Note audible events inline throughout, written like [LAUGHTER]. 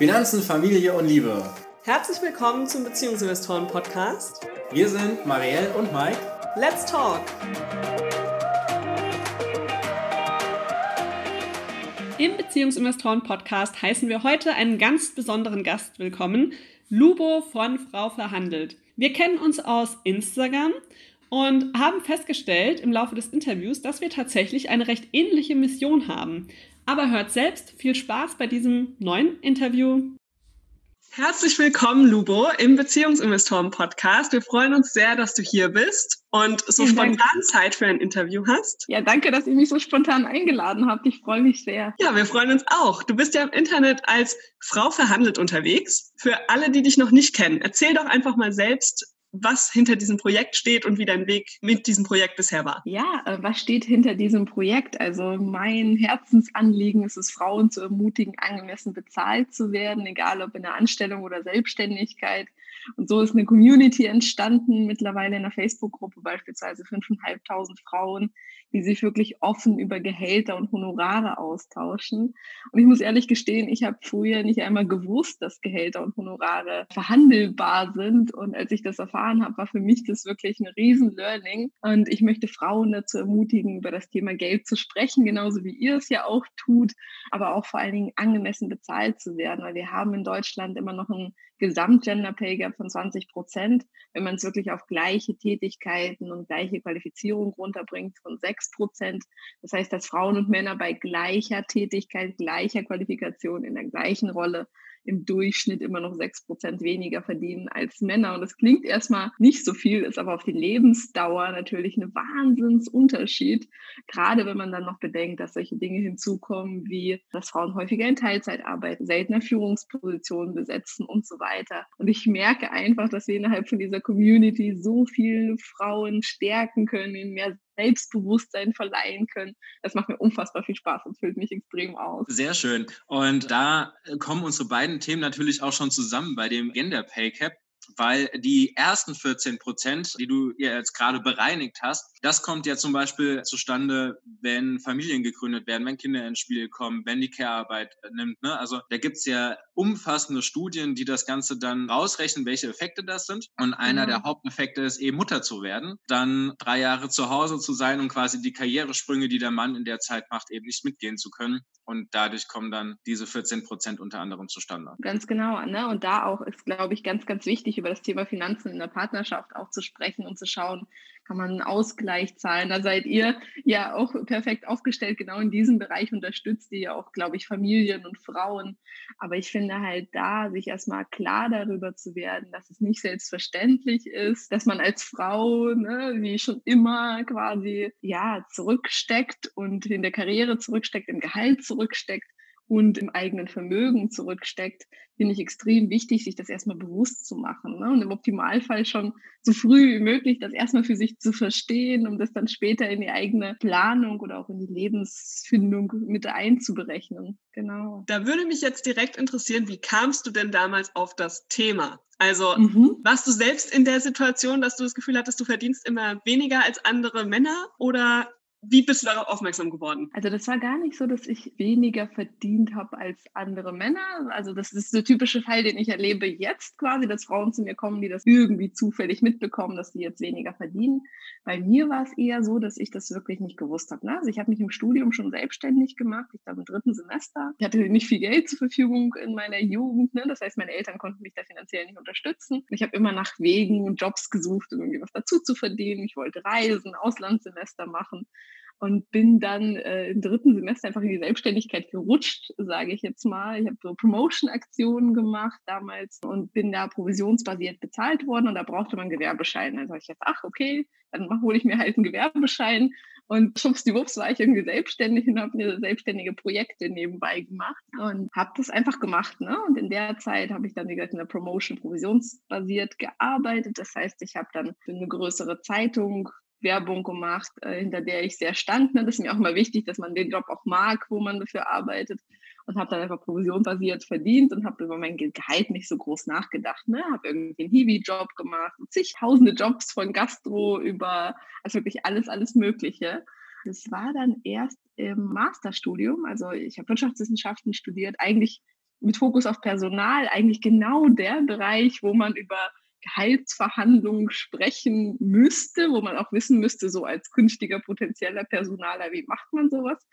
Finanzen, Familie und Liebe. Herzlich willkommen zum Beziehungsinvestoren Podcast. Wir sind Marielle und Mike. Let's talk! Im Beziehungsinvestoren Podcast heißen wir heute einen ganz besonderen Gast willkommen, Lubo von Frau Verhandelt. Wir kennen uns aus Instagram und haben festgestellt im Laufe des Interviews, dass wir tatsächlich eine recht ähnliche Mission haben. Aber hört selbst viel Spaß bei diesem neuen Interview. Herzlich willkommen, Lubo, im Beziehungsinvestoren-Podcast. Wir freuen uns sehr, dass du hier bist und so Vielen spontan Dank. Zeit für ein Interview hast. Ja, danke, dass ihr mich so spontan eingeladen habt. Ich freue mich sehr. Ja, wir freuen uns auch. Du bist ja im Internet als Frau verhandelt unterwegs. Für alle, die dich noch nicht kennen, erzähl doch einfach mal selbst, was hinter diesem Projekt steht und wie dein Weg mit diesem Projekt bisher war. Ja, äh, was steht hinter diesem Projekt? Also mein Herzensanliegen ist es, Frauen zu ermutigen, angemessen bezahlt zu werden, egal ob in der Anstellung oder Selbstständigkeit. Und so ist eine Community entstanden, mittlerweile in einer Facebook-Gruppe beispielsweise 5.500 Frauen, die sich wirklich offen über Gehälter und Honorare austauschen. Und ich muss ehrlich gestehen, ich habe früher nicht einmal gewusst, dass Gehälter und Honorare verhandelbar sind. Und als ich das erfahren habe, war für mich das wirklich ein Riesen-Learning. Und ich möchte Frauen dazu ermutigen, über das Thema Geld zu sprechen, genauso wie ihr es ja auch tut, aber auch vor allen Dingen angemessen bezahlt zu werden, weil wir haben in Deutschland immer noch ein Gesamt-Gender Pay Gap von 20 Prozent. Wenn man es wirklich auf gleiche Tätigkeiten und gleiche Qualifizierung runterbringt, von 6 Prozent. Das heißt, dass Frauen und Männer bei gleicher Tätigkeit, gleicher Qualifikation in der gleichen Rolle im Durchschnitt immer noch sechs Prozent weniger verdienen als Männer. Und das klingt erstmal nicht so viel, ist aber auf die Lebensdauer natürlich ein Wahnsinnsunterschied. Gerade wenn man dann noch bedenkt, dass solche Dinge hinzukommen, wie dass Frauen häufiger in Teilzeit arbeiten, seltener Führungspositionen besetzen und so weiter. Und ich merke einfach, dass wir innerhalb von dieser Community so viele Frauen stärken können, in mehr Selbstbewusstsein verleihen können. Das macht mir unfassbar viel Spaß und füllt mich extrem aus. Sehr schön. Und da kommen unsere beiden Themen natürlich auch schon zusammen bei dem Gender Pay Cap weil die ersten 14 Prozent, die du jetzt gerade bereinigt hast, das kommt ja zum Beispiel zustande, wenn Familien gegründet werden, wenn Kinder ins Spiel kommen, wenn die Care-Arbeit nimmt. Ne? Also da gibt's ja umfassende Studien, die das Ganze dann rausrechnen, welche Effekte das sind. Und einer ja. der Haupteffekte ist eben Mutter zu werden, dann drei Jahre zu Hause zu sein und quasi die Karrieresprünge, die der Mann in der Zeit macht, eben nicht mitgehen zu können. Und dadurch kommen dann diese 14 Prozent unter anderem zustande. Ganz genau. Ne? Und da auch ist, glaube ich, ganz, ganz wichtig, über das Thema Finanzen in der Partnerschaft auch zu sprechen und zu schauen, kann man einen Ausgleich zahlen. Da seid ihr ja auch perfekt aufgestellt, genau in diesem Bereich unterstützt ihr ja auch, glaube ich, Familien und Frauen. Aber ich finde halt da, sich erstmal klar darüber zu werden, dass es nicht selbstverständlich ist, dass man als Frau, ne, wie schon immer quasi, ja, zurücksteckt und in der Karriere zurücksteckt, im Gehalt zurücksteckt und im eigenen Vermögen zurücksteckt, finde ich extrem wichtig, sich das erstmal bewusst zu machen. Ne? Und im Optimalfall schon so früh wie möglich das erstmal für sich zu verstehen, um das dann später in die eigene Planung oder auch in die Lebensfindung mit einzuberechnen. Genau. Da würde mich jetzt direkt interessieren, wie kamst du denn damals auf das Thema? Also mhm. warst du selbst in der Situation, dass du das Gefühl hattest, du verdienst immer weniger als andere Männer oder wie bist du darauf aufmerksam geworden? Also das war gar nicht so, dass ich weniger verdient habe als andere Männer. Also das ist der typische Fall, den ich erlebe jetzt quasi, dass Frauen zu mir kommen, die das irgendwie zufällig mitbekommen, dass die jetzt weniger verdienen. Bei mir war es eher so, dass ich das wirklich nicht gewusst habe. Ne? Also ich habe mich im Studium schon selbstständig gemacht. Ich war im dritten Semester. Ich hatte nicht viel Geld zur Verfügung in meiner Jugend. Ne? Das heißt, meine Eltern konnten mich da finanziell nicht unterstützen. Ich habe immer nach Wegen und Jobs gesucht, um irgendwie was dazu zu verdienen. Ich wollte reisen, Auslandssemester machen und bin dann äh, im dritten Semester einfach in die Selbstständigkeit gerutscht, sage ich jetzt mal. Ich habe so Promotion-Aktionen gemacht damals und bin da provisionsbasiert bezahlt worden und da brauchte man Gewerbeschein. Also ich jetzt, ach okay, dann hole ich mir halt einen Gewerbeschein und schwuppsdiwupps war ich irgendwie selbstständig und habe mir selbstständige Projekte nebenbei gemacht und habe das einfach gemacht. Ne? Und in der Zeit habe ich dann, wie gesagt, in der Promotion provisionsbasiert gearbeitet. Das heißt, ich habe dann für eine größere Zeitung Werbung gemacht, äh, hinter der ich sehr stand. Ne? Das ist mir auch immer wichtig, dass man den Job auch mag, wo man dafür arbeitet. Und habe dann einfach provisionbasiert verdient und habe über mein Gehalt nicht so groß nachgedacht. Ne? Habe irgendwie einen Hiwi-Job gemacht, zigtausende Jobs von Gastro über, also wirklich alles, alles Mögliche. Das war dann erst im Masterstudium. Also ich habe Wirtschaftswissenschaften studiert, eigentlich mit Fokus auf Personal eigentlich genau der Bereich, wo man über Gehaltsverhandlungen sprechen müsste, wo man auch wissen müsste, so als künftiger potenzieller Personaler, wie macht man sowas,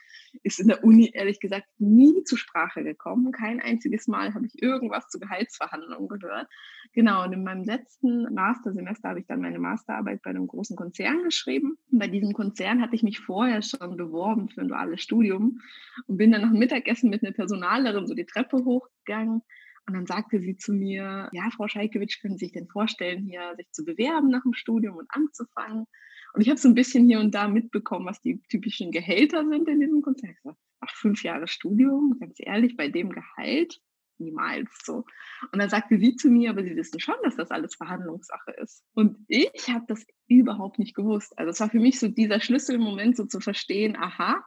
ist in der Uni ehrlich gesagt nie zur Sprache gekommen. Kein einziges Mal habe ich irgendwas zu Gehaltsverhandlungen gehört. Genau, und in meinem letzten Mastersemester habe ich dann meine Masterarbeit bei einem großen Konzern geschrieben. Und bei diesem Konzern hatte ich mich vorher schon beworben für ein duales Studium und bin dann nach Mittagessen mit einer Personalerin so die Treppe hochgegangen und dann sagte sie zu mir, ja, Frau Scheikewitsch, können Sie sich denn vorstellen, hier sich zu bewerben nach dem Studium und anzufangen? Und ich habe so ein bisschen hier und da mitbekommen, was die typischen Gehälter sind in diesem Kontext. Ach, fünf Jahre Studium, ganz ehrlich, bei dem Gehalt niemals so. Und dann sagte sie zu mir, aber Sie wissen schon, dass das alles Verhandlungssache ist. Und ich habe das überhaupt nicht gewusst. Also es war für mich so dieser Schlüsselmoment, so zu verstehen, aha,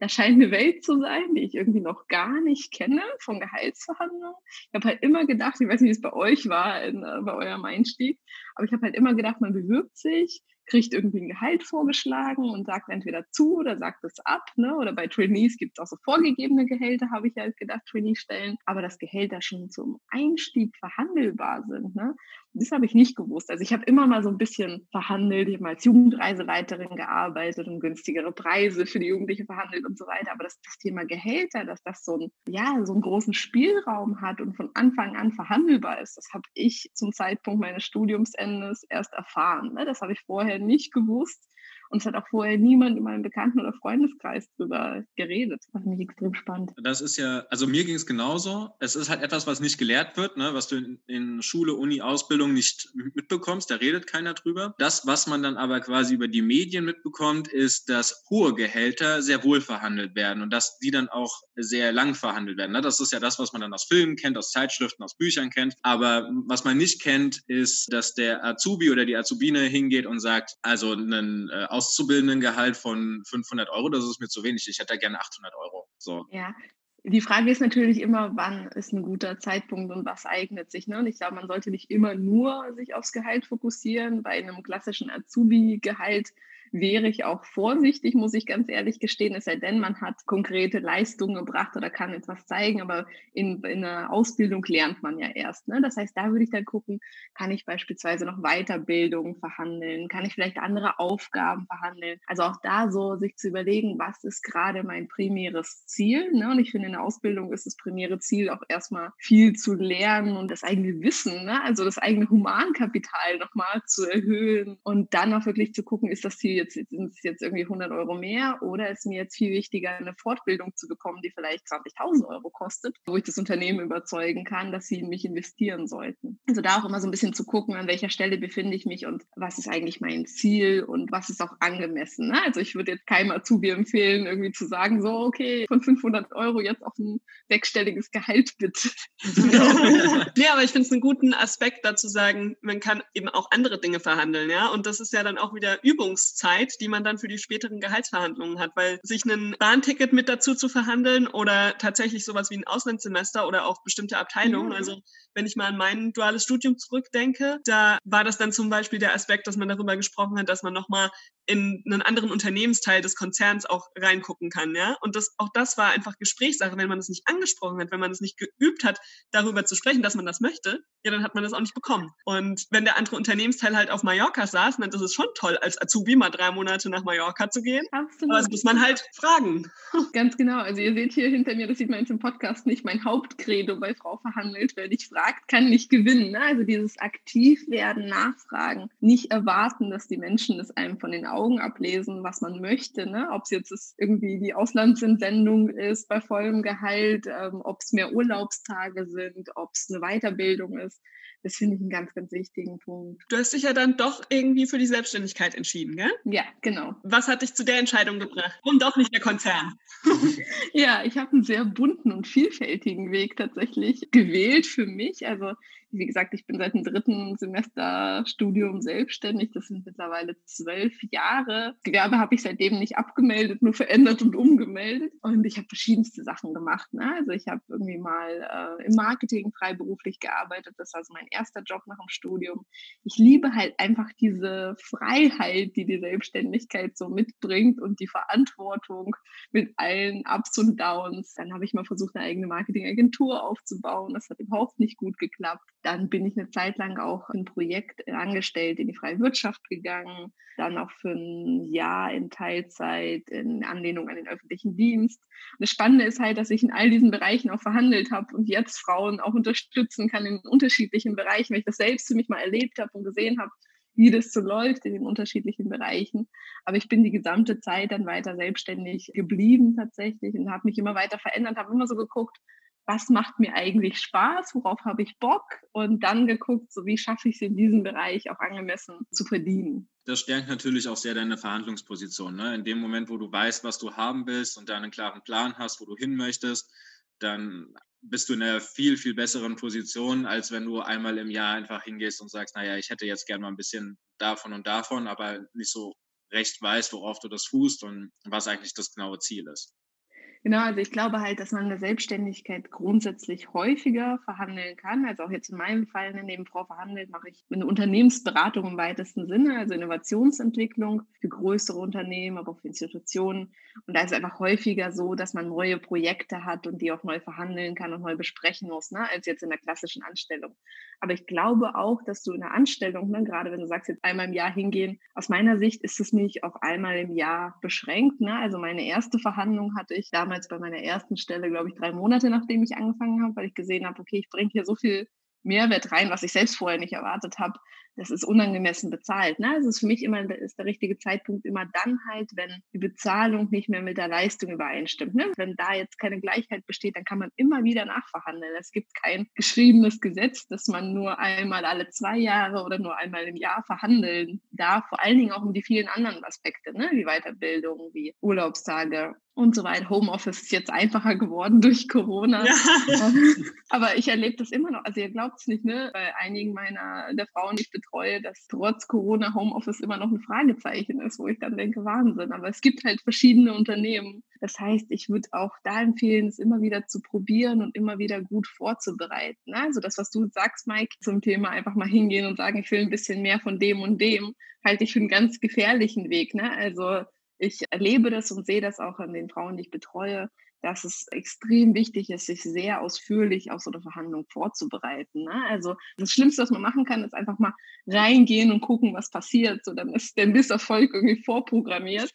da scheint eine Welt zu sein, die ich irgendwie noch gar nicht kenne von Gehaltsverhandlungen. Ich habe halt immer gedacht, ich weiß nicht, wie es bei euch war, in, äh, bei eurem Einstieg, aber ich habe halt immer gedacht, man bewirbt sich, kriegt irgendwie ein Gehalt vorgeschlagen und sagt entweder zu oder sagt es ab. Ne? Oder bei Trainees gibt es auch so vorgegebene Gehälter, habe ich halt gedacht, Trainee-Stellen. Aber dass Gehälter schon zum Einstieg verhandelbar sind, ne? das habe ich nicht gewusst. Also ich habe immer mal so ein bisschen verhandelt. Ich habe mal als Jugendreiseleiterin gearbeitet und günstigere Preise für die Jugendliche verhandelt und so weiter. Aber das, das Thema Gehälter, dass das so, ein, ja, so einen großen Spielraum hat und von Anfang an verhandelbar ist, das habe ich zum Zeitpunkt meines Studiumsendes erst erfahren. Ne? Das habe ich vorher vorher nicht gewusst. Und es hat auch vorher niemand in meinem Bekannten- oder Freundeskreis drüber geredet. Das fand ich extrem spannend. Das ist ja, also mir ging es genauso. Es ist halt etwas, was nicht gelehrt wird, ne? was du in, in, Schule, Uni, Ausbildung nicht mitbekommst. Da redet keiner drüber. Das, was man dann aber quasi über die Medien mitbekommt, ist, dass hohe Gehälter sehr wohl verhandelt werden und dass die dann auch sehr lang verhandelt werden. Ne? Das ist ja das, was man dann aus Filmen kennt, aus Zeitschriften, aus Büchern kennt. Aber was man nicht kennt, ist, dass der Azubi oder die Azubine hingeht und sagt, also ein äh, Auszubildendengehalt von 500 Euro, das ist mir zu wenig. Ich hätte gerne 800 Euro. So. Ja, die Frage ist natürlich immer, wann ist ein guter Zeitpunkt und was eignet sich. Ne? Und ich glaube, man sollte nicht immer nur sich aufs Gehalt fokussieren. Bei einem klassischen Azubi-Gehalt wäre ich auch vorsichtig, muss ich ganz ehrlich gestehen, es sei denn, man hat konkrete Leistungen gebracht oder kann etwas zeigen, aber in, in einer Ausbildung lernt man ja erst. Ne? Das heißt, da würde ich dann gucken, kann ich beispielsweise noch Weiterbildung verhandeln, kann ich vielleicht andere Aufgaben verhandeln. Also auch da so sich zu überlegen, was ist gerade mein primäres Ziel. Ne? Und ich finde, in der Ausbildung ist das primäre Ziel auch erstmal viel zu lernen und das eigene Wissen, ne? also das eigene Humankapital nochmal zu erhöhen und dann auch wirklich zu gucken, ist das Ziel jetzt, sind es jetzt irgendwie 100 Euro mehr oder ist mir jetzt viel wichtiger, eine Fortbildung zu bekommen, die vielleicht 20.000 Euro kostet, wo ich das Unternehmen überzeugen kann, dass sie in mich investieren sollten. Also da auch immer so ein bisschen zu gucken, an welcher Stelle befinde ich mich und was ist eigentlich mein Ziel und was ist auch angemessen. Ne? Also ich würde jetzt keinem Azubi empfehlen, irgendwie zu sagen, so, okay, von 500 Euro jetzt auf ein sechsstelliges Gehalt bitte. [LAUGHS] nee, aber ich finde es einen guten Aspekt dazu sagen, man kann eben auch andere Dinge verhandeln, ja, und das ist ja dann auch wieder Übungszeit Zeit, die man dann für die späteren Gehaltsverhandlungen hat, weil sich ein Bahnticket mit dazu zu verhandeln oder tatsächlich sowas wie ein Auslandssemester oder auch bestimmte Abteilungen, ja. also wenn ich mal an mein duales Studium zurückdenke, da war das dann zum Beispiel der Aspekt, dass man darüber gesprochen hat, dass man nochmal in einen anderen Unternehmensteil des Konzerns auch reingucken kann, ja. Und das, auch das war einfach Gesprächssache. Wenn man das nicht angesprochen hat, wenn man es nicht geübt hat, darüber zu sprechen, dass man das möchte, ja, dann hat man das auch nicht bekommen. Und wenn der andere Unternehmensteil halt auf Mallorca saß, dann ist es schon toll, als Azubi mal drei Monate nach Mallorca zu gehen. Absolut. Aber das muss man halt fragen. [LAUGHS] Ganz genau. Also ihr seht hier hinter mir, das sieht man jetzt im Podcast nicht, mein Hauptcredo bei Frau verhandelt, wer nicht fragt, kann nicht gewinnen. Ne? Also dieses aktiv werden, nachfragen, nicht erwarten, dass die Menschen es einem von den Augen ablesen, was man möchte. Ne? Ob es jetzt irgendwie die Auslandsentsendung ist bei vollem Gehalt, ähm, ob es mehr Urlaubstage sind, ob es eine Weiterbildung ist. Das finde ich einen ganz, ganz wichtigen Punkt. Du hast dich ja dann doch irgendwie für die Selbstständigkeit entschieden, gell? Ja, genau. Was hat dich zu der Entscheidung gebracht? Und doch nicht der Konzern. [LAUGHS] ja, ich habe einen sehr bunten und vielfältigen Weg tatsächlich gewählt für mich. Also Wie gesagt, ich bin seit dem dritten Semester Studium selbstständig. Das sind mittlerweile zwölf Jahre. Gewerbe habe ich seitdem nicht abgemeldet, nur verändert und umgemeldet. Und ich habe verschiedenste Sachen gemacht. Ne? Also ich habe irgendwie mal äh, im Marketing freiberuflich gearbeitet. Das war so mein erster Job nach dem Studium. Ich liebe halt einfach diese Freiheit, die die Selbstständigkeit so mitbringt und die Verantwortung mit allen Ups und Downs. Dann habe ich mal versucht, eine eigene Marketingagentur aufzubauen. Das hat überhaupt nicht gut geklappt. Dann bin ich eine Zeit lang auch ein Projekt angestellt in die freie Wirtschaft gegangen, dann auch für ein Jahr in Teilzeit in Anlehnung an den öffentlichen Dienst. Das Spannende ist halt, dass ich in all diesen Bereichen auch verhandelt habe und jetzt Frauen auch unterstützen kann in unterschiedlichen Bereichen, weil ich das selbst für mich mal erlebt habe und gesehen habe, wie das so läuft in den unterschiedlichen Bereichen. Aber ich bin die gesamte Zeit dann weiter selbstständig geblieben tatsächlich und habe mich immer weiter verändert, habe immer so geguckt, was macht mir eigentlich Spaß, worauf habe ich Bock und dann geguckt, so wie schaffe ich es in diesem Bereich auch angemessen zu verdienen. Das stärkt natürlich auch sehr deine Verhandlungsposition. Ne? In dem Moment, wo du weißt, was du haben willst und deinen klaren Plan hast, wo du hin möchtest, dann bist du in einer viel, viel besseren Position, als wenn du einmal im Jahr einfach hingehst und sagst, naja, ich hätte jetzt gern mal ein bisschen davon und davon, aber nicht so recht weißt, worauf du das fußt und was eigentlich das genaue Ziel ist. Genau, also ich glaube halt, dass man in der Selbstständigkeit grundsätzlich häufiger verhandeln kann. Also auch jetzt in meinem Fall, in dem Frau verhandelt, mache ich eine Unternehmensberatung im weitesten Sinne, also Innovationsentwicklung für größere Unternehmen, aber auch für Institutionen. Und da ist es einfach häufiger so, dass man neue Projekte hat und die auch neu verhandeln kann und neu besprechen muss, ne, als jetzt in der klassischen Anstellung. Aber ich glaube auch, dass du in der Anstellung, ne, gerade wenn du sagst, jetzt einmal im Jahr hingehen, aus meiner Sicht ist es nicht auf einmal im Jahr beschränkt. Ne? Also meine erste Verhandlung hatte ich damals damals bei meiner ersten Stelle, glaube ich, drei Monate, nachdem ich angefangen habe, weil ich gesehen habe, okay, ich bringe hier so viel Mehrwert rein, was ich selbst vorher nicht erwartet habe, das ist unangemessen bezahlt. Ne? Also ist für mich immer ist der richtige Zeitpunkt immer dann halt, wenn die Bezahlung nicht mehr mit der Leistung übereinstimmt. Ne? Wenn da jetzt keine Gleichheit besteht, dann kann man immer wieder nachverhandeln. Es gibt kein geschriebenes Gesetz, dass man nur einmal alle zwei Jahre oder nur einmal im Jahr verhandeln darf. Vor allen Dingen auch um die vielen anderen Aspekte, ne? wie Weiterbildung, wie Urlaubstage und so weiter. Homeoffice ist jetzt einfacher geworden durch Corona. Ja. [LAUGHS] Aber ich erlebe das immer noch. Also ihr glaubt es nicht, ne? Bei einigen meiner der Frauen, die ich betreue, dass trotz Corona Homeoffice immer noch ein Fragezeichen ist, wo ich dann denke, Wahnsinn. Aber es gibt halt verschiedene Unternehmen. Das heißt, ich würde auch da empfehlen, es immer wieder zu probieren und immer wieder gut vorzubereiten. Ne? Also das, was du sagst, Mike, zum Thema einfach mal hingehen und sagen, ich will ein bisschen mehr von dem und dem, halte ich für einen ganz gefährlichen Weg. Ne? Also ich erlebe das und sehe das auch an den Frauen, die ich betreue, dass es extrem wichtig ist, sich sehr ausführlich auf so eine Verhandlung vorzubereiten. Ne? Also das Schlimmste, was man machen kann, ist einfach mal reingehen und gucken, was passiert. So, dann ist der Misserfolg irgendwie vorprogrammiert.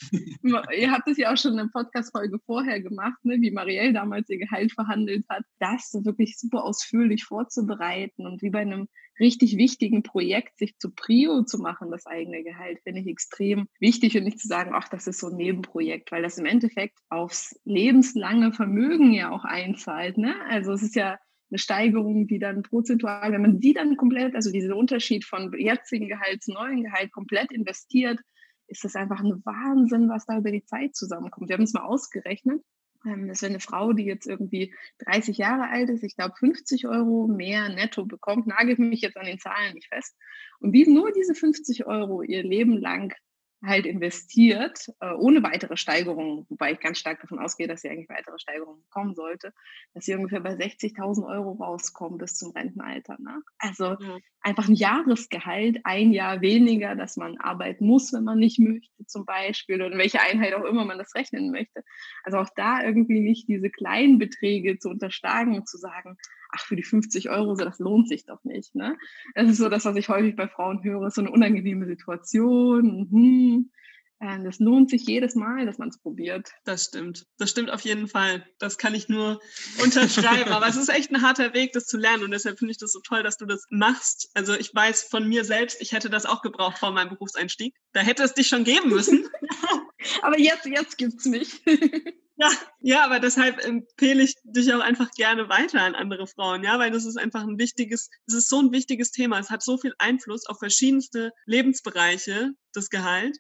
ihr habt es ja auch schon in der Podcast-Folge vorher gemacht, ne? wie Marielle damals ihr Gehalt verhandelt hat, das wirklich super ausführlich vorzubereiten und wie bei einem richtig wichtigen Projekt, sich zu Prio zu machen, das eigene Gehalt, finde ich extrem wichtig und nicht zu sagen, ach, das ist so ein Nebenprojekt, weil das im Endeffekt aufs lebenslange Vermögen ja auch einzahlt. Ne? Also es ist ja eine Steigerung, die dann prozentual, wenn man die dann komplett, also diesen Unterschied von jetzigen Gehalt zu neuen Gehalt komplett investiert, ist das einfach ein Wahnsinn, was da über die Zeit zusammenkommt. Wir haben es mal ausgerechnet. Ähm, das wäre eine Frau, die jetzt irgendwie 30 Jahre alt ist, ich glaube 50 Euro mehr netto bekommt, nagelt mich jetzt an den Zahlen nicht fest. Und die nur diese 50 Euro ihr Leben lang halt investiert, äh, ohne weitere Steigerungen, wobei ich ganz stark davon ausgehe, dass sie eigentlich weitere Steigerungen bekommen sollte, dass sie ungefähr bei 60.000 Euro rauskommen bis zum Rentenalter. Ne? Also ja. einfach ein Jahresgehalt, ein Jahr weniger, dass man arbeiten muss, wenn man nicht möchte zum Beispiel oder welche Einheit auch immer man das rechnen möchte. Also auch da irgendwie nicht diese kleinen Beträge zu unterschlagen und zu sagen, ach, für die 50 Euro, so, das lohnt sich doch nicht. Ne? Das ist so das, was ich häufig bei Frauen höre, so eine unangenehme Situation. Hm. Ähm, das lohnt sich jedes Mal, dass man es probiert. Das stimmt. Das stimmt auf jeden Fall. Das kann ich nur unterschreiben. Aber es ist echt ein harter Weg, das zu lernen. Und deshalb finde ich das so toll, dass du das machst. Also ich weiß von mir selbst, ich hätte das auch gebraucht vor meinem Berufseinstieg. Da hätte es dich schon geben müssen. [LAUGHS] Aber jetzt, jetzt gibt es mich. [LAUGHS] Ja, ja, aber deshalb empfehle ich dich auch einfach gerne weiter an andere Frauen, ja, weil das ist einfach ein wichtiges, es ist so ein wichtiges Thema. Es hat so viel Einfluss auf verschiedenste Lebensbereiche, das Gehalt.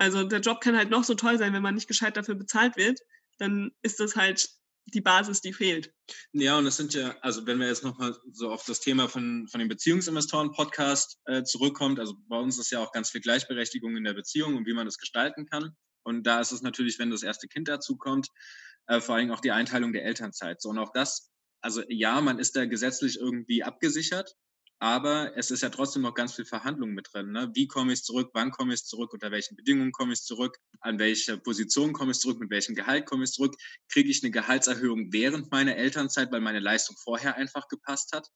Also der Job kann halt noch so toll sein, wenn man nicht gescheit dafür bezahlt wird, dann ist das halt die Basis, die fehlt. Ja, und es sind ja, also wenn wir jetzt nochmal so auf das Thema von, von dem Beziehungsinvestoren-Podcast äh, zurückkommt, also bei uns ist ja auch ganz viel Gleichberechtigung in der Beziehung und wie man das gestalten kann. Und da ist es natürlich, wenn das erste Kind dazu kommt, äh, vor allem auch die Einteilung der Elternzeit. So, und auch das, also ja, man ist da gesetzlich irgendwie abgesichert, aber es ist ja trotzdem noch ganz viel Verhandlung mit drin. Ne? Wie komme ich zurück? Wann komme ich zurück? Unter welchen Bedingungen komme ich zurück? An welche Position komme ich zurück? Mit welchem Gehalt komme ich zurück? Kriege ich eine Gehaltserhöhung während meiner Elternzeit, weil meine Leistung vorher einfach gepasst hat?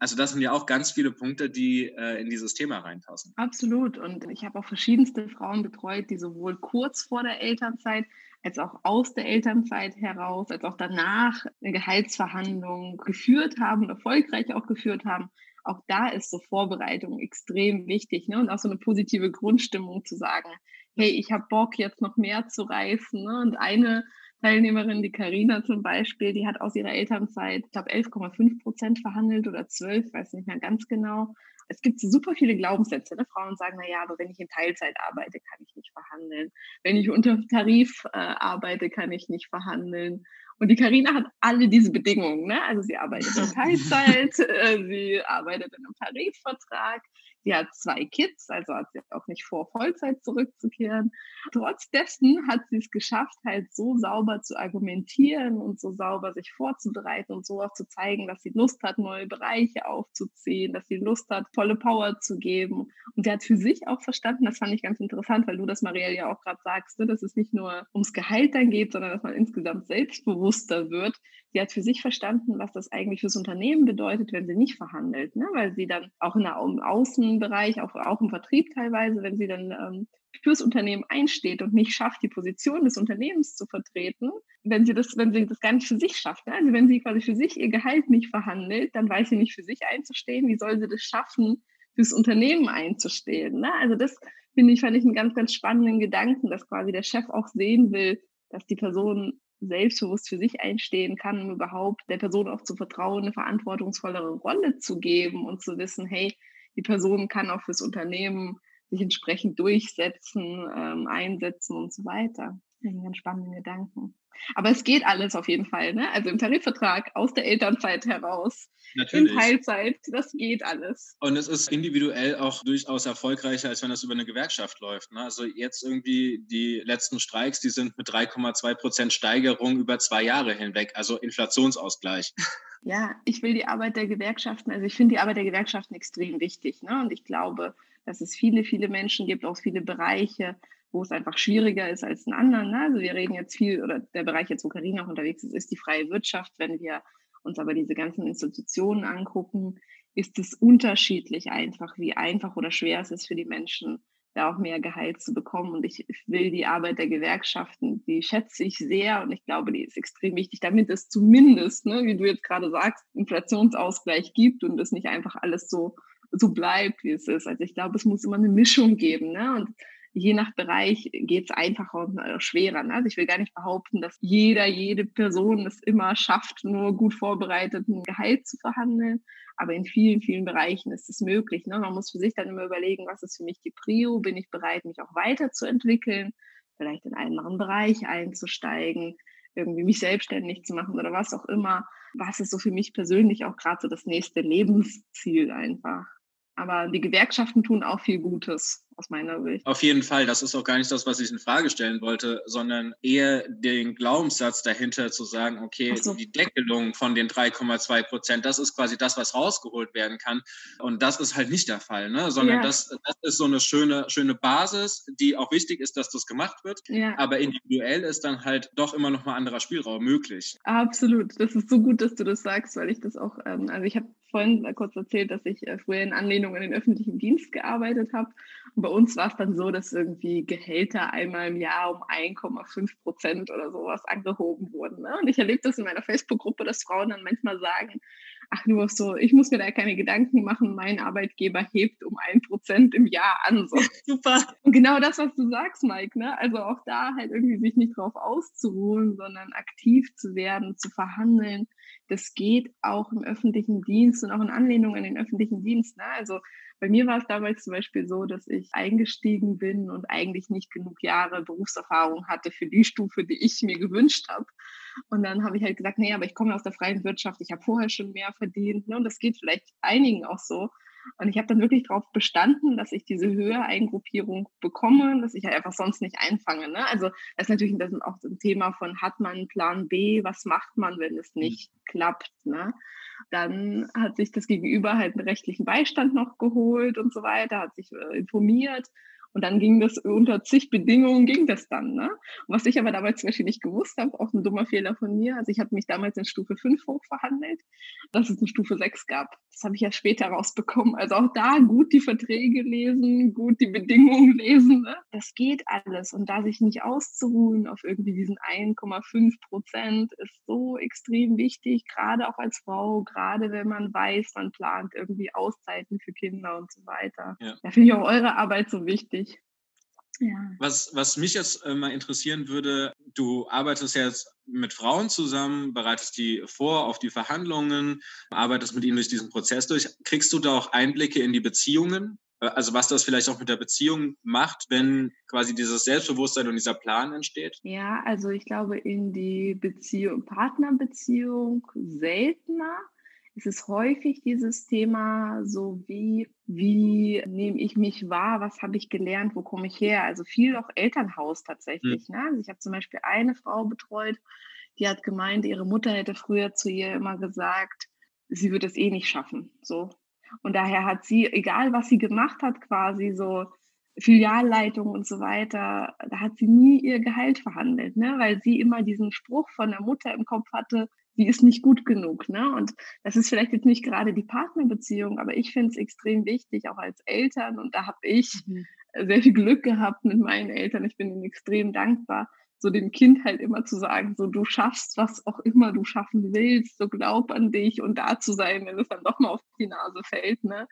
Also das sind ja auch ganz viele Punkte, die äh, in dieses Thema reinpassen. Absolut. Und ich habe auch verschiedenste Frauen betreut, die sowohl kurz vor der Elternzeit als auch aus der Elternzeit heraus, als auch danach eine Gehaltsverhandlung geführt haben, erfolgreich auch geführt haben auch da ist so Vorbereitung extrem wichtig ne? und auch so eine positive Grundstimmung zu sagen, hey, ich habe Bock jetzt noch mehr zu reißen. Ne? Und eine Teilnehmerin, die Karina zum Beispiel, die hat aus ihrer Elternzeit, ich glaube, 11,5 Prozent verhandelt oder 12, weiß nicht mehr ganz genau. Es gibt super viele Glaubenssätze. Ne? Frauen sagen, na ja, aber wenn ich in Teilzeit arbeite, kann ich nicht verhandeln. Wenn ich unter Tarif äh, arbeite, kann ich nicht verhandeln. Und die Karina hat alle diese Bedingungen. Ne? Also sie arbeitet in [LAUGHS] Teilzeit, äh, sie arbeitet in einem Tarifvertrag, Sie hat zwei Kids, also hat sie auch nicht vor, Vollzeit zurückzukehren. Trotz dessen hat sie es geschafft, halt so sauber zu argumentieren und so sauber sich vorzubereiten und so auch zu zeigen, dass sie Lust hat, neue Bereiche aufzuziehen, dass sie Lust hat, volle Power zu geben. Und sie hat für sich auch verstanden, das fand ich ganz interessant, weil du das, Marielle, ja auch gerade sagst, ne, dass es nicht nur ums Gehalt dann geht, sondern dass man insgesamt selbstbewusster wird. Sie hat für sich verstanden, was das eigentlich fürs Unternehmen bedeutet, wenn sie nicht verhandelt, ne? weil sie dann auch in der Außen Bereich, auch, auch im Vertrieb teilweise, wenn sie dann ähm, fürs Unternehmen einsteht und nicht schafft, die Position des Unternehmens zu vertreten, wenn sie das, wenn sie das gar nicht für sich schafft, ne? also wenn sie quasi für sich ihr Gehalt nicht verhandelt, dann weiß sie nicht für sich einzustehen. Wie soll sie das schaffen, fürs Unternehmen einzustehen? Ne? Also das finde ich, fand ich einen ganz, ganz spannenden Gedanken, dass quasi der Chef auch sehen will, dass die Person selbstbewusst für sich einstehen kann, um überhaupt der Person auch zu vertrauen, eine verantwortungsvollere Rolle zu geben und zu wissen, hey, die Person kann auch fürs Unternehmen sich entsprechend durchsetzen, ähm, einsetzen und so weiter. Einen ganz spannenden Gedanken. Aber es geht alles auf jeden Fall. Ne? Also im Tarifvertrag, aus der Elternzeit heraus, Natürlich. in Teilzeit, das geht alles. Und es ist individuell auch durchaus erfolgreicher, als wenn das über eine Gewerkschaft läuft. Ne? Also jetzt irgendwie die letzten Streiks, die sind mit 3,2 Prozent Steigerung über zwei Jahre hinweg, also Inflationsausgleich. [LAUGHS] Ja, ich will die Arbeit der Gewerkschaften, also ich finde die Arbeit der Gewerkschaften extrem wichtig. Ne? Und ich glaube, dass es viele, viele Menschen gibt, auch viele Bereiche, wo es einfach schwieriger ist als in anderen. Ne? Also wir reden jetzt viel, oder der Bereich jetzt, wo Karina auch unterwegs ist, ist die freie Wirtschaft. Wenn wir uns aber diese ganzen Institutionen angucken, ist es unterschiedlich einfach, wie einfach oder schwer es ist für die Menschen, da auch mehr Gehalt zu bekommen. Und ich will die Arbeit der Gewerkschaften, die schätze ich sehr und ich glaube, die ist extrem wichtig, damit es zumindest, ne, wie du jetzt gerade sagst, Inflationsausgleich gibt und es nicht einfach alles so, so bleibt, wie es ist. Also ich glaube, es muss immer eine Mischung geben. Ne? Und je nach Bereich geht es einfacher und schwerer. Ne? Also ich will gar nicht behaupten, dass jeder, jede Person es immer schafft, nur gut vorbereiteten Gehalt zu verhandeln. Aber in vielen, vielen Bereichen ist es möglich. Ne? Man muss für sich dann immer überlegen, was ist für mich die Prio? Bin ich bereit, mich auch weiterzuentwickeln? Vielleicht in einen anderen Bereich einzusteigen? irgendwie mich selbstständig zu machen oder was auch immer. Was ist so für mich persönlich auch gerade so das nächste Lebensziel einfach? Aber die Gewerkschaften tun auch viel Gutes aus meiner Sicht. Auf jeden Fall, das ist auch gar nicht das, was ich in Frage stellen wollte, sondern eher den Glaubenssatz dahinter zu sagen, okay, so. die Deckelung von den 3,2 Prozent, das ist quasi das, was rausgeholt werden kann. Und das ist halt nicht der Fall, ne? sondern ja. das, das ist so eine schöne, schöne Basis, die auch wichtig ist, dass das gemacht wird. Ja. Aber individuell ist dann halt doch immer noch mal anderer Spielraum möglich. Absolut. Das ist so gut, dass du das sagst, weil ich das auch, ähm, also ich habe vorhin kurz erzählt, dass ich äh, früher in Anlehnung an den öffentlichen Dienst gearbeitet habe. Und bei uns war es dann so, dass irgendwie Gehälter einmal im Jahr um 1,5 Prozent oder sowas angehoben wurden. Ne? Und ich erlebe das in meiner Facebook-Gruppe, dass Frauen dann manchmal sagen, ach nur so, ich muss mir da keine Gedanken machen, mein Arbeitgeber hebt um ein Prozent im Jahr an. So. [LAUGHS] Super. Und genau das, was du sagst, Mike, ne? Also auch da halt irgendwie sich nicht drauf auszuruhen, sondern aktiv zu werden, zu verhandeln, das geht auch im öffentlichen Dienst und auch in Anlehnung an den öffentlichen Dienst. Ne? Also bei mir war es damals zum Beispiel so, dass ich eingestiegen bin und eigentlich nicht genug Jahre Berufserfahrung hatte für die Stufe, die ich mir gewünscht habe. Und dann habe ich halt gesagt, nee, aber ich komme aus der freien Wirtschaft, ich habe vorher schon mehr verdient. Ne? Und das geht vielleicht einigen auch so. Und ich habe dann wirklich darauf bestanden, dass ich diese Höhereingruppierung bekomme, dass ich halt einfach sonst nicht einfange. Ne? Also das ist natürlich das ist auch ein Thema von, hat man einen Plan B, was macht man, wenn es nicht mhm. klappt. Ne? Dann hat sich das Gegenüber halt einen rechtlichen Beistand noch geholt und so weiter, hat sich äh, informiert und dann ging das unter zig Bedingungen, ging das dann. Ne? Und was ich aber damals zum Beispiel nicht gewusst habe, auch ein dummer Fehler von mir, also ich habe mich damals in Stufe 5 hochverhandelt, dass es eine Stufe 6 gab. Das habe ich ja später rausbekommen. Also auch da gut die Verträge lesen, gut die Bedingungen lesen. Ne? Das geht alles. Und da sich nicht auszuruhen auf irgendwie diesen 1,5 Prozent ist so extrem wichtig, gerade auch als Frau, gerade wenn man weiß, man plant irgendwie Auszeiten für Kinder und so weiter. Ja. Da finde ich auch eure Arbeit so wichtig ja. Was, was mich jetzt äh, mal interessieren würde, du arbeitest jetzt mit Frauen zusammen, bereitest die vor auf die Verhandlungen, arbeitest mit ihnen durch diesen Prozess durch. Kriegst du da auch Einblicke in die Beziehungen? Äh, also was das vielleicht auch mit der Beziehung macht, wenn quasi dieses Selbstbewusstsein und dieser Plan entsteht? Ja, also ich glaube in die Beziehung, Partnerbeziehung seltener es ist häufig dieses Thema, so wie, wie nehme ich mich wahr, was habe ich gelernt, wo komme ich her? Also viel auch Elternhaus tatsächlich. Mhm. Ne? Also ich habe zum Beispiel eine Frau betreut, die hat gemeint, ihre Mutter hätte früher zu ihr immer gesagt, sie würde es eh nicht schaffen. So. Und daher hat sie, egal was sie gemacht hat, quasi so Filialleitung und so weiter, da hat sie nie ihr Gehalt verhandelt, ne? weil sie immer diesen Spruch von der Mutter im Kopf hatte, die ist nicht gut genug. Ne? Und das ist vielleicht jetzt nicht gerade die Partnerbeziehung, aber ich finde es extrem wichtig, auch als Eltern. Und da habe ich mhm. sehr viel Glück gehabt mit meinen Eltern. Ich bin ihnen extrem dankbar, so dem Kind halt immer zu sagen, so du schaffst, was auch immer du schaffen willst, so glaub an dich und da zu sein, wenn es dann doch mal auf die Nase fällt. Ne?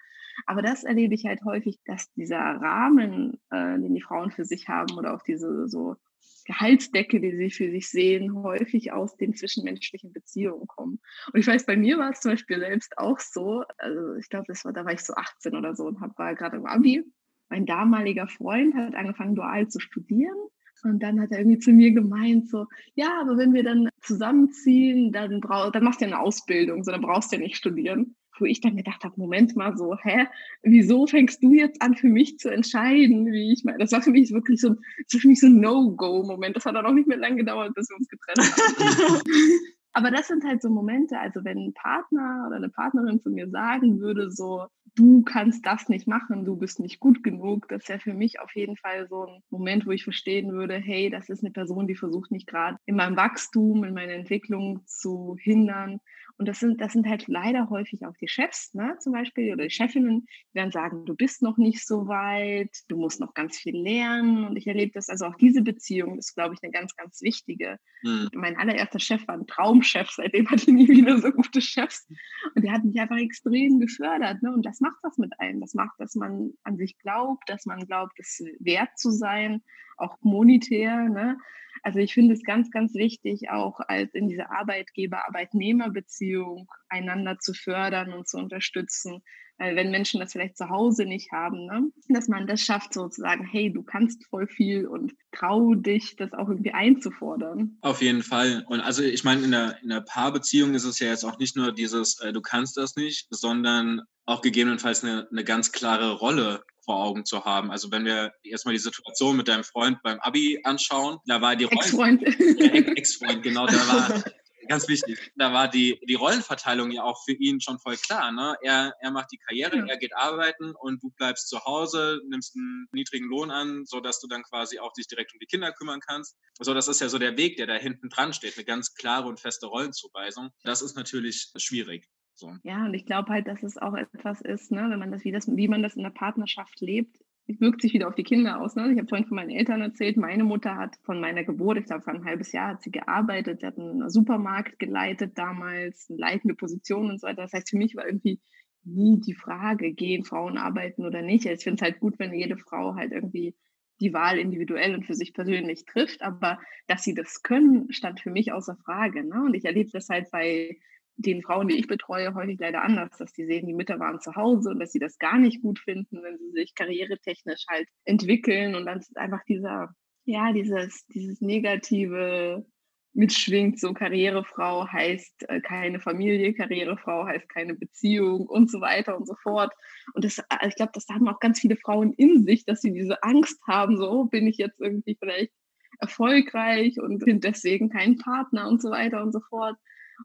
Aber das erlebe ich halt häufig, dass dieser Rahmen, äh, den die Frauen für sich haben oder auch diese so Gehaltsdecke, die sie für sich sehen, häufig aus den zwischenmenschlichen Beziehungen kommen. Und ich weiß, bei mir war es zum Beispiel selbst auch so, also ich glaube, das war, da war ich so 18 oder so und hab, war gerade im Abi. Mein damaliger Freund hat angefangen, dual zu studieren. Und dann hat er irgendwie zu mir gemeint, so, ja, aber wenn wir dann zusammenziehen, dann, brauch, dann machst du ja eine Ausbildung, so, dann brauchst du ja nicht studieren wo ich dann gedacht habe, Moment mal so, hä, wieso fängst du jetzt an für mich zu entscheiden, wie ich meine, das war für mich wirklich so, das war für mich so ein No-Go-Moment. Das hat dann auch nicht mehr lange gedauert, bis wir uns getrennt haben. [LAUGHS] Aber das sind halt so Momente, also wenn ein Partner oder eine Partnerin zu mir sagen würde, so, du kannst das nicht machen, du bist nicht gut genug, das wäre für mich auf jeden Fall so ein Moment, wo ich verstehen würde, hey, das ist eine Person, die versucht mich gerade in meinem Wachstum, in meiner Entwicklung zu hindern. Und das sind, das sind halt leider häufig auch die Chefs, ne, zum Beispiel, oder die Chefinnen, die dann sagen, du bist noch nicht so weit, du musst noch ganz viel lernen. Und ich erlebe das, also auch diese Beziehung ist, glaube ich, eine ganz, ganz wichtige. Mhm. Mein allererster Chef war ein Traumchef, seitdem hatte ich nie wieder so gute Chefs. Und der hat mich einfach extrem gefördert. Ne? Und das macht was mit einem. Das macht, dass man an sich glaubt, dass man glaubt, es wert zu sein, auch monetär. Ne? Also ich finde es ganz, ganz wichtig, auch als in dieser Arbeitgeber-Arbeitnehmer-Beziehung einander zu fördern und zu unterstützen. Weil wenn Menschen das vielleicht zu Hause nicht haben, ne, dass man das schafft, sozusagen, hey, du kannst voll viel und trau dich, das auch irgendwie einzufordern. Auf jeden Fall. Und also ich meine, in der, in der Paarbeziehung ist es ja jetzt auch nicht nur dieses, äh, du kannst das nicht, sondern auch gegebenenfalls eine, eine ganz klare Rolle vor Augen zu haben. Also wenn wir erstmal die Situation mit deinem Freund beim Abi anschauen, da war die Ex-Freund. Ex-Freund, genau, da war [LAUGHS] ganz wichtig. Da war die, die Rollenverteilung ja auch für ihn schon voll klar. Ne? Er, er macht die Karriere, ja. er geht arbeiten und du bleibst zu Hause, nimmst einen niedrigen Lohn an, sodass du dann quasi auch dich direkt um die Kinder kümmern kannst. Also das ist ja so der Weg, der da hinten dran steht, eine ganz klare und feste Rollenzuweisung. Das ist natürlich schwierig. So. Ja, und ich glaube halt, dass es auch etwas ist, ne, wenn man das wie, das, wie man das in der Partnerschaft lebt, wirkt sich wieder auf die Kinder aus. Ne? Ich habe vorhin von meinen Eltern erzählt, meine Mutter hat von meiner Geburt, ich glaube, vor ein halbes Jahr hat sie gearbeitet, sie hat einen Supermarkt geleitet damals, eine leitende Position und so weiter. Das heißt, für mich war irgendwie nie die Frage, gehen Frauen arbeiten oder nicht. Ich finde es halt gut, wenn jede Frau halt irgendwie die Wahl individuell und für sich persönlich trifft, aber dass sie das können, stand für mich außer Frage. Ne? Und ich erlebe das halt bei den Frauen, die ich betreue, häufig leider anders, dass die sehen, die Mütter waren zu Hause und dass sie das gar nicht gut finden, wenn sie sich karrieretechnisch halt entwickeln und dann ist einfach dieser, ja, dieses, dieses negative mitschwingt, so Karrierefrau heißt äh, keine Familie, Karrierefrau heißt keine Beziehung und so weiter und so fort. Und das, äh, ich glaube, das haben auch ganz viele Frauen in sich, dass sie diese Angst haben, so bin ich jetzt irgendwie vielleicht erfolgreich und finde deswegen keinen Partner und so weiter und so fort.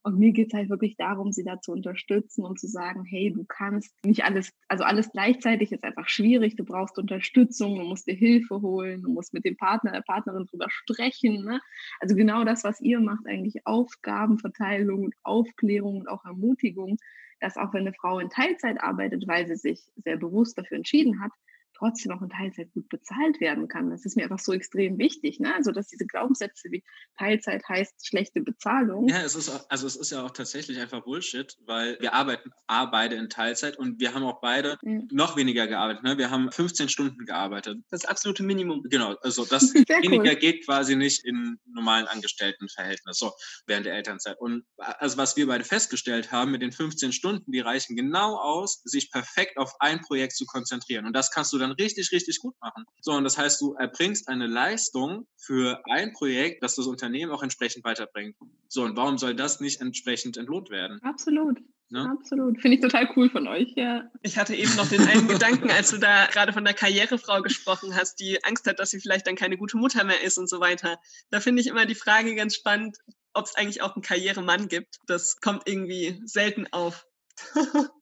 Und mir geht es halt wirklich darum, sie da zu unterstützen und zu sagen, hey, du kannst nicht alles, also alles gleichzeitig ist einfach schwierig, du brauchst Unterstützung, du musst dir Hilfe holen, du musst mit dem Partner, der Partnerin drüber sprechen. Ne? Also genau das, was ihr macht, eigentlich Aufgabenverteilung und Aufklärung und auch Ermutigung, dass auch wenn eine Frau in Teilzeit arbeitet, weil sie sich sehr bewusst dafür entschieden hat, trotzdem auch in Teilzeit gut bezahlt werden kann. Das ist mir einfach so extrem wichtig. Ne? Also, dass diese Glaubenssätze wie Teilzeit heißt schlechte Bezahlung. Ja, es ist, auch, also es ist ja auch tatsächlich einfach Bullshit, weil wir arbeiten A, beide in Teilzeit und wir haben auch beide ja. noch weniger gearbeitet. Ne? Wir haben 15 Stunden gearbeitet. Das absolute Minimum. Genau, also das [LAUGHS] weniger cool. geht quasi nicht in normalen Angestelltenverhältnis, so während der Elternzeit. Und also was wir beide festgestellt haben mit den 15 Stunden, die reichen genau aus, sich perfekt auf ein Projekt zu konzentrieren. Und das kannst du dann dann richtig, richtig gut machen. So, und das heißt, du erbringst eine Leistung für ein Projekt, das das Unternehmen auch entsprechend weiterbringt. So, und warum soll das nicht entsprechend entlohnt werden? Absolut. Ne? Absolut. Finde ich total cool von euch, ja. Ich hatte eben noch den einen Gedanken, als du da gerade von der Karrierefrau gesprochen hast, die Angst hat, dass sie vielleicht dann keine gute Mutter mehr ist und so weiter. Da finde ich immer die Frage ganz spannend, ob es eigentlich auch einen Karrieremann gibt. Das kommt irgendwie selten auf. [LAUGHS]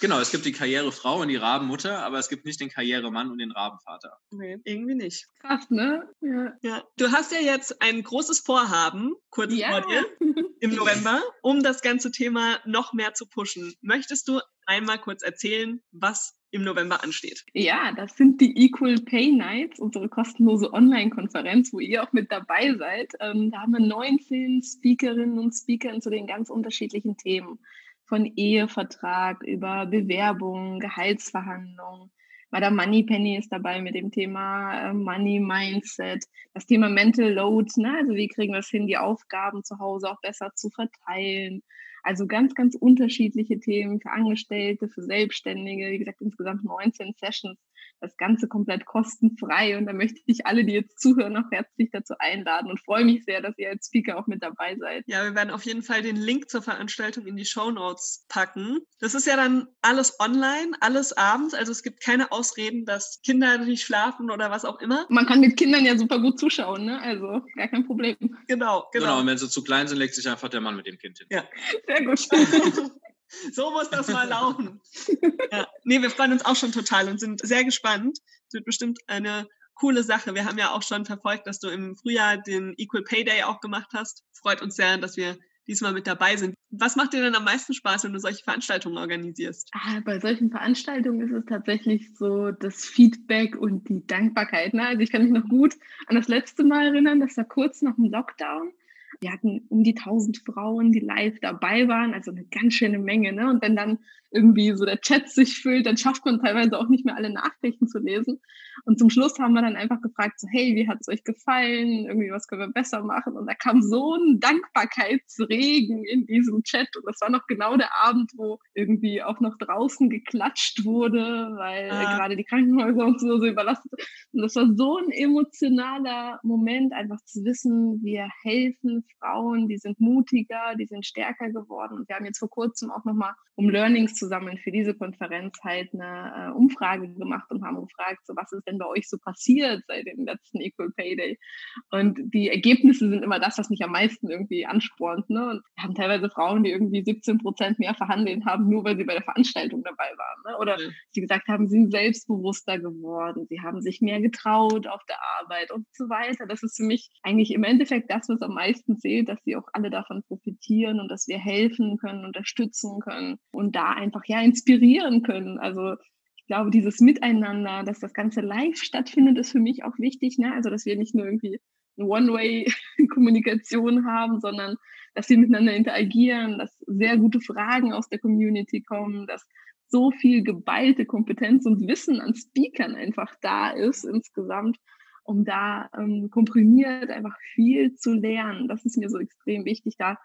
Genau, es gibt die Karrierefrau und die Rabenmutter, aber es gibt nicht den Karrieremann und den Rabenvater. Nee, irgendwie nicht. Krass, ne? Ja. ja. Du hast ja jetzt ein großes Vorhaben, kurz ja. vor dir, im November, um das ganze Thema noch mehr zu pushen. Möchtest du einmal kurz erzählen, was im November ansteht. Ja, das sind die Equal Pay Nights, unsere kostenlose Online-Konferenz, wo ihr auch mit dabei seid. Ähm, da haben wir 19 Speakerinnen und Speaker zu den ganz unterschiedlichen Themen von Ehevertrag über Bewerbung, Gehaltsverhandlungen. Madame Moneypenny ist dabei mit dem Thema äh, Money Mindset, das Thema Mental Load, ne? also wie kriegen wir es hin, die Aufgaben zu Hause auch besser zu verteilen. Also ganz, ganz unterschiedliche Themen für Angestellte, für Selbstständige, wie gesagt, insgesamt 19 Sessions das Ganze komplett kostenfrei. Und da möchte ich alle, die jetzt zuhören, auch herzlich dazu einladen und freue mich sehr, dass ihr als Speaker auch mit dabei seid. Ja, wir werden auf jeden Fall den Link zur Veranstaltung in die Show Notes packen. Das ist ja dann alles online, alles abends. Also es gibt keine Ausreden, dass Kinder nicht schlafen oder was auch immer. Man kann mit Kindern ja super gut zuschauen, ne? Also gar kein Problem. Genau, genau. Genau, und wenn sie zu klein sind, legt sich einfach der Mann mit dem Kind hin. Ja, sehr gut. [LAUGHS] [LAUGHS] So muss das mal laufen. [LAUGHS] Ja. Nee, wir freuen uns auch schon total und sind sehr gespannt. Es wird bestimmt eine coole Sache. Wir haben ja auch schon verfolgt, dass du im Frühjahr den Equal Pay Day auch gemacht hast. Freut uns sehr, dass wir diesmal mit dabei sind. Was macht dir denn am meisten Spaß, wenn du solche Veranstaltungen organisierst? Ah, bei solchen Veranstaltungen ist es tatsächlich so das Feedback und die Dankbarkeit. Ne? Also ich kann mich noch gut an das letzte Mal erinnern, das war kurz nach dem Lockdown. Wir hatten um die 1000 Frauen, die live dabei waren, also eine ganz schöne Menge. Ne? Und wenn dann irgendwie so der Chat sich füllt, dann schafft man teilweise auch nicht mehr alle Nachrichten zu lesen. Und zum Schluss haben wir dann einfach gefragt, so, hey, wie hat es euch gefallen? Irgendwie, was können wir besser machen? Und da kam so ein Dankbarkeitsregen in diesem Chat. Und das war noch genau der Abend, wo irgendwie auch noch draußen geklatscht wurde, weil ah. gerade die Krankenhäuser und so, so überlastet. Und das war so ein emotionaler Moment, einfach zu wissen, wir helfen Frauen, die sind mutiger, die sind stärker geworden. Und wir haben jetzt vor kurzem auch nochmal, um Learnings zu sammeln für diese Konferenz, halt eine äh, Umfrage gemacht und haben gefragt, so was ist denn bei euch so passiert seit dem letzten Equal Pay Day? Und die Ergebnisse sind immer das, was mich am meisten irgendwie anspornt. Ne? Und wir haben teilweise Frauen, die irgendwie 17 Prozent mehr verhandeln haben, nur weil sie bei der Veranstaltung dabei waren. Ne? Oder ja. sie gesagt haben, sie sind selbstbewusster geworden, sie haben sich mehr getraut auf der Arbeit und so weiter. Das ist für mich eigentlich im Endeffekt das, was am meisten zählt, dass sie auch alle davon profitieren und dass wir helfen können, unterstützen können und da einfach ja inspirieren können. Also glaube, dieses Miteinander, dass das Ganze live stattfindet, ist für mich auch wichtig. Ne? Also, dass wir nicht nur irgendwie eine One-Way-Kommunikation [LAUGHS] haben, sondern dass wir miteinander interagieren, dass sehr gute Fragen aus der Community kommen, dass so viel geballte Kompetenz und Wissen an Speakern einfach da ist insgesamt, um da ähm, komprimiert einfach viel zu lernen. Das ist mir so extrem wichtig, da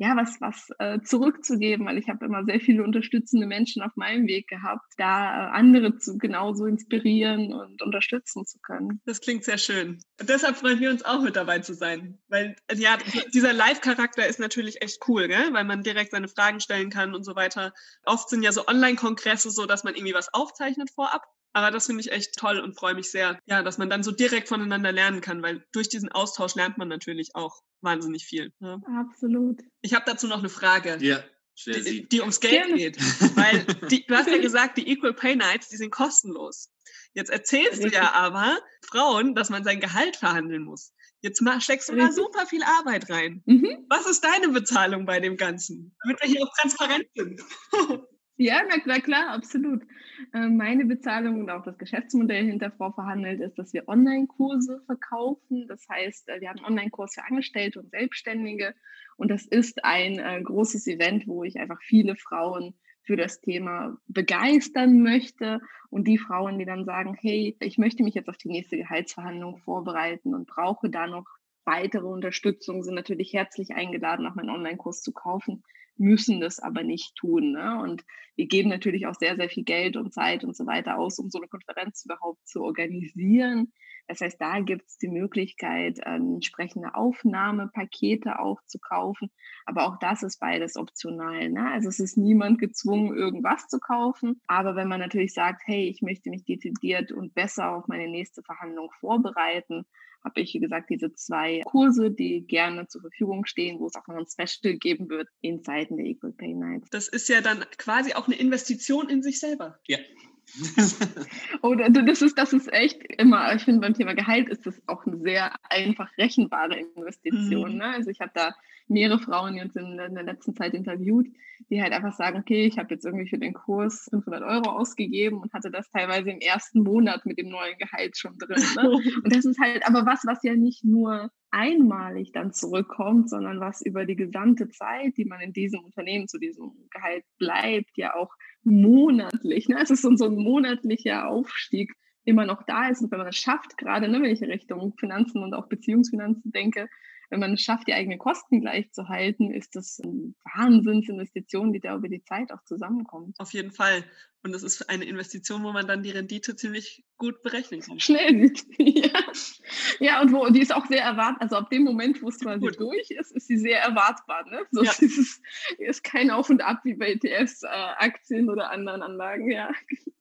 ja, was, was äh, zurückzugeben, weil ich habe immer sehr viele unterstützende Menschen auf meinem Weg gehabt, da äh, andere zu genauso inspirieren und unterstützen zu können. Das klingt sehr schön. Und deshalb freuen wir uns auch mit dabei zu sein, weil ja, dieser Live-Charakter ist natürlich echt cool, gell? weil man direkt seine Fragen stellen kann und so weiter. Oft sind ja so Online-Kongresse so, dass man irgendwie was aufzeichnet vorab aber das finde ich echt toll und freue mich sehr, ja, dass man dann so direkt voneinander lernen kann, weil durch diesen Austausch lernt man natürlich auch wahnsinnig viel. Ne? Absolut. Ich habe dazu noch eine Frage. Ja. Die, die, ums Geld Gerne. geht. Weil die, du hast ja gesagt, die Equal Pay Nights, die sind kostenlos. Jetzt erzählst Richtig. du ja aber Frauen, dass man sein Gehalt verhandeln muss. Jetzt steckst du da super viel Arbeit rein. Mhm. Was ist deine Bezahlung bei dem Ganzen? Damit wir hier auch transparent sind. [LAUGHS] Ja, na klar, klar, absolut. Ähm, meine Bezahlung und auch das Geschäftsmodell hinter Frau verhandelt ist, dass wir Online-Kurse verkaufen. Das heißt, äh, wir haben einen Online-Kurs für Angestellte und Selbstständige. Und das ist ein äh, großes Event, wo ich einfach viele Frauen für das Thema begeistern möchte. Und die Frauen, die dann sagen, hey, ich möchte mich jetzt auf die nächste Gehaltsverhandlung vorbereiten und brauche da noch weitere Unterstützung, sind natürlich herzlich eingeladen, auch meinen Online-Kurs zu kaufen müssen das aber nicht tun. Ne? Und wir geben natürlich auch sehr, sehr viel Geld und Zeit und so weiter aus, um so eine Konferenz überhaupt zu organisieren. Das heißt, da gibt es die Möglichkeit, ähm, entsprechende Aufnahmepakete auch zu kaufen. Aber auch das ist beides optional. Ne? Also es ist niemand gezwungen, irgendwas zu kaufen. Aber wenn man natürlich sagt, hey, ich möchte mich dezidiert und besser auf meine nächste Verhandlung vorbereiten, habe ich, wie gesagt, diese zwei Kurse, die gerne zur Verfügung stehen, wo es auch noch ein Special geben wird in Zeiten der Equal Pay Nights. Das ist ja dann quasi auch eine Investition in sich selber. Ja. Oder [LAUGHS] oh, das ist, das ist echt immer, ich finde beim Thema Gehalt ist das auch eine sehr einfach rechenbare Investition. Mhm. Ne? Also ich habe da mehrere Frauen jetzt in, in, der letzten Zeit interviewt, die halt einfach sagen, okay, ich habe jetzt irgendwie für den Kurs 500 Euro ausgegeben und hatte das teilweise im ersten Monat mit dem neuen Gehalt schon drin. Ne? [LAUGHS] Und das ist halt aber was, was ja nicht nur einmalig dann zurückkommt, sondern was über die gesamte Zeit, die man in diesem Unternehmen zu diesem Gehalt bleibt, ja auch monatlich, ne? es ist so, ein monatlicher Aufstieg immer noch da ist und wenn man es schafft, gerade ne, wenn ich Richtung Finanzen und auch Beziehungsfinanzen denke, wenn man es schafft, die eigenen Kosten gleich zu halten, ist das eine Wahnsinnsinvestition, die da über die Zeit auch zusammenkommt. Auf jeden Fall. Und es ist eine Investition, wo man dann die Rendite ziemlich gut berechnen kann. Schnell sieht. [LAUGHS] ja. ja, und wo, die ist auch sehr erwartbar. Also ab dem Moment, wo es quasi gut. durch ist, ist sie sehr erwartbar. Ne? So ja. ist, es, ist kein Auf und Ab wie bei ETFs, äh, Aktien oder anderen Anlagen. Ja.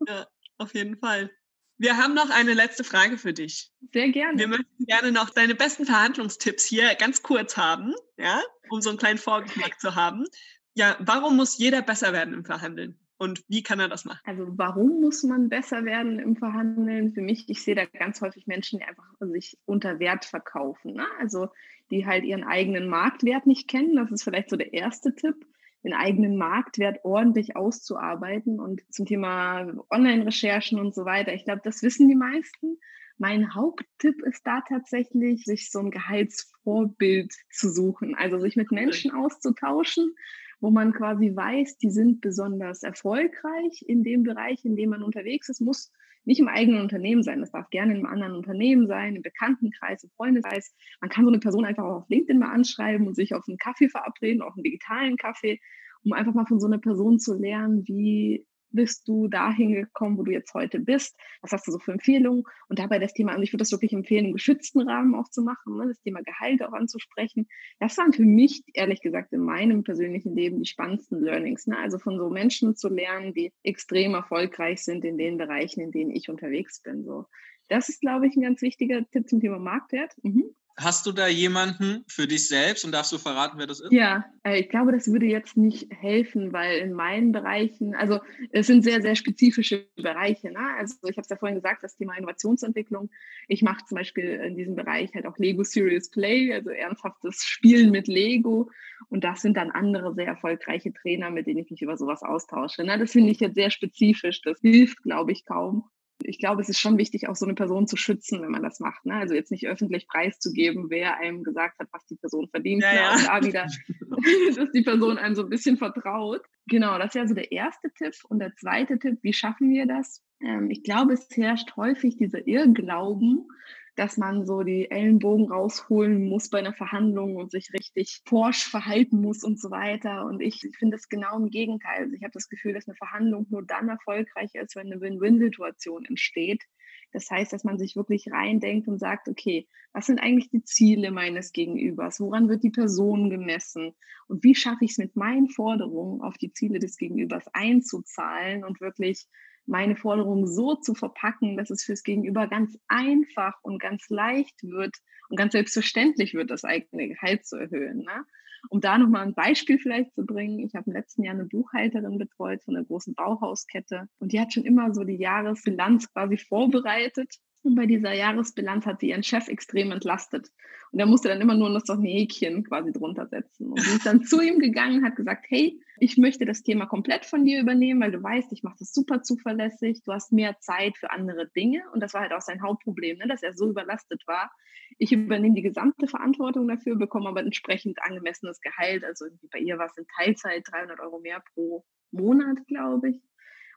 ja, auf jeden Fall. Wir haben noch eine letzte Frage für dich. Sehr gerne. Wir möchten gerne noch deine besten Verhandlungstipps hier ganz kurz haben, ja, um so einen kleinen Vorgeschmack zu haben. Ja, warum muss jeder besser werden im Verhandeln? Und wie kann er das machen? Also warum muss man besser werden im Verhandeln? Für mich, ich sehe da ganz häufig Menschen, die einfach sich unter Wert verkaufen. Ne? Also die halt ihren eigenen Marktwert nicht kennen. Das ist vielleicht so der erste Tipp den eigenen Marktwert ordentlich auszuarbeiten. Und zum Thema Online-Recherchen und so weiter, ich glaube, das wissen die meisten. Mein Haupttipp ist da tatsächlich, sich so ein Gehaltsvorbild zu suchen, also sich mit Menschen auszutauschen, wo man quasi weiß, die sind besonders erfolgreich in dem Bereich, in dem man unterwegs ist, muss nicht im eigenen Unternehmen sein. Das darf gerne in einem anderen Unternehmen sein, im Bekanntenkreis, im Freundeskreis. Man kann so eine Person einfach auch auf LinkedIn mal anschreiben und sich auf einen Kaffee verabreden, auch einen digitalen Kaffee, um einfach mal von so einer Person zu lernen, wie bist du dahin gekommen, wo du jetzt heute bist? Was hast du so für Empfehlungen? Und dabei das Thema, also ich würde das wirklich empfehlen, im geschützten Rahmen auch zu machen, ne? das Thema Gehalt auch anzusprechen. Das waren für mich, ehrlich gesagt, in meinem persönlichen Leben die spannendsten Learnings. Ne? Also von so Menschen zu lernen, die extrem erfolgreich sind in den Bereichen, in denen ich unterwegs bin. So. Das ist, glaube ich, ein ganz wichtiger Tipp zum Thema Marktwert. Mhm. Hast du da jemanden für dich selbst und darfst du verraten, wer das ist? Ja, äh, ich glaube, das würde jetzt nicht helfen, weil in meinen Bereichen, also es sind sehr, sehr spezifische Bereiche. Ne? Also ich habe es ja vorhin gesagt, das Thema Innovationsentwicklung. Ich mache zum Beispiel in diesem Bereich halt auch Lego Serious Play, also ernsthaftes Spielen mit Lego. Und das sind dann andere sehr erfolgreiche Trainer, mit denen ich mich über sowas austausche. Ne? Das finde ich jetzt sehr spezifisch. Das hilft, glaube ich, kaum ich glaube, es ist schon wichtig, auch so eine Person zu schützen, wenn man das macht. Ne? Also jetzt nicht öffentlich preiszugeben, wer einem gesagt hat, was die Person verdient. Ja, ne? ja. Und da wieder, [LAUGHS] [LAUGHS] dass die Person einem so ein bisschen vertraut. Genau, das wäre so der erste Tipp. Und der zweite Tipp, wie schaffen wir das? Ähm, ich glaube, es herrscht häufig dieser Irrglauben, dass man so die Ellenbogen rausholen muss bei einer Verhandlung und sich richtig forsch verhalten muss und so weiter. Und ich finde es genau im Gegenteil. Also ich habe das Gefühl, dass eine Verhandlung nur dann erfolgreich ist, wenn eine Win-Win-Situation entsteht. Das heißt, dass man sich wirklich reindenkt und sagt, okay, was sind eigentlich die Ziele meines Gegenübers? Woran wird die Person gemessen? Und wie schaffe ich es mit meinen Forderungen auf die Ziele des Gegenübers einzuzahlen und wirklich meine Forderungen so zu verpacken, dass es fürs Gegenüber ganz einfach und ganz leicht wird und ganz selbstverständlich wird, das eigene Gehalt zu erhöhen. Ne? Um da nochmal ein Beispiel vielleicht zu bringen, ich habe im letzten Jahr eine Buchhalterin betreut von einer großen Bauhauskette und die hat schon immer so die Jahresbilanz quasi vorbereitet und bei dieser Jahresbilanz hat sie ihren Chef extrem entlastet. Und er musste dann immer nur noch so ein Häkchen quasi drunter setzen. Und sie ist dann [LAUGHS] zu ihm gegangen und hat gesagt, hey, ich möchte das Thema komplett von dir übernehmen, weil du weißt, ich mache das super zuverlässig, du hast mehr Zeit für andere Dinge. Und das war halt auch sein Hauptproblem, ne, dass er so überlastet war. Ich übernehme die gesamte Verantwortung dafür, bekomme aber entsprechend angemessenes Gehalt. Also bei ihr war es in Teilzeit 300 Euro mehr pro Monat, glaube ich.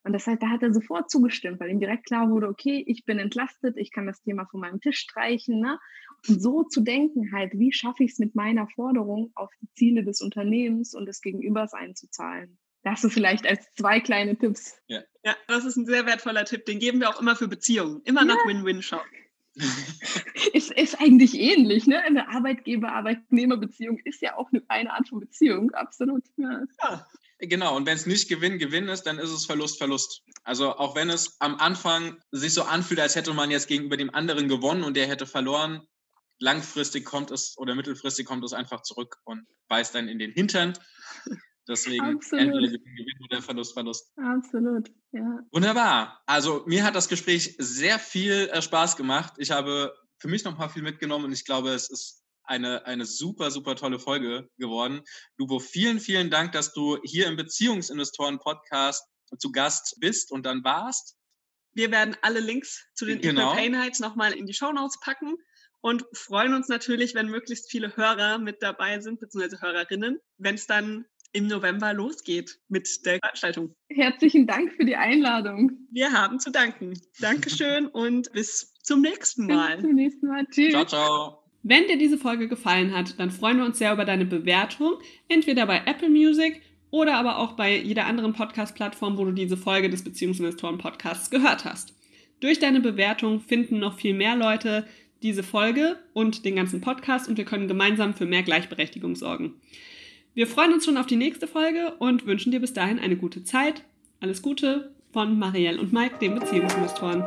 Und das heißt, da hat er sofort zugestimmt, weil ihm direkt klar wurde, okay, ich bin entlastet, ich kann das Thema von meinem Tisch streichen. Ne? So zu denken halt, wie schaffe ich es mit meiner Forderung auf die Ziele des Unternehmens und des Gegenübers einzuzahlen. Das ist vielleicht als zwei kleine Tipps. Ja. ja, das ist ein sehr wertvoller Tipp. Den geben wir auch immer für Beziehungen. Immer nach Win-Win schauen. [LAUGHS] ist, ist eigentlich ähnlich, ne? Eine Arbeitgeber-Arbeitnehmer-Beziehung ist ja auch eine, eine Art von Beziehung, absolut. Ja. ja. Genau, und wenn es nicht Gewinn, Gewinn ist, dann ist es Verlust, Verlust. Also auch wenn es am Anfang sich so anfühlt, als hätte man jetzt gegenüber dem anderen gewonnen und der hätte verloren, langfristig kommt es oder mittelfristig kommt es einfach zurück und beißt dann in den Hintern. [LAUGHS] Deswegen Absolut. entweder Gewinn, Gewinn oder Verlust, Verlust. Absolut, ja. Wunderbar. Also mir hat das Gespräch sehr viel äh, Spaß gemacht. Ich habe für mich noch ein paar viel mitgenommen und ich glaube, es ist eine, eine super, super tolle Folge geworden. Lubo, vielen, vielen Dank, dass du hier im Beziehungsinvestoren-Podcast zu Gast bist und dann warst. Wir werden alle Links zu den genau. Equal Pain nochmal in die Show Notes packen und freuen uns natürlich, wenn möglichst viele Hörer mit dabei sind, beziehungsweise Hörerinnen, wenn es dann im November losgeht mit der Veranstaltung. Herzlichen Dank für die Einladung. Wir haben zu danken. Dankeschön [LAUGHS] und bis zum nächsten Mal. Bis zum nächsten Mal. Tschüss. Ciao, ciao. Wenn dir diese Folge gefallen hat, dann freuen wir uns sehr über deine Bewertung, entweder bei Apple Music oder aber auch bei jeder anderen Podcast-Plattform, wo du diese Folge des Beziehungsinvestoren-Podcasts gehört hast. Durch deine Bewertung finden noch viel mehr Leute diese Folge und den ganzen Podcast und wir können gemeinsam für mehr Gleichberechtigung sorgen. Wir freuen uns schon auf die nächste Folge und wünschen dir bis dahin eine gute Zeit. Alles Gute von Marielle und Mike, den Beziehungsinvestoren.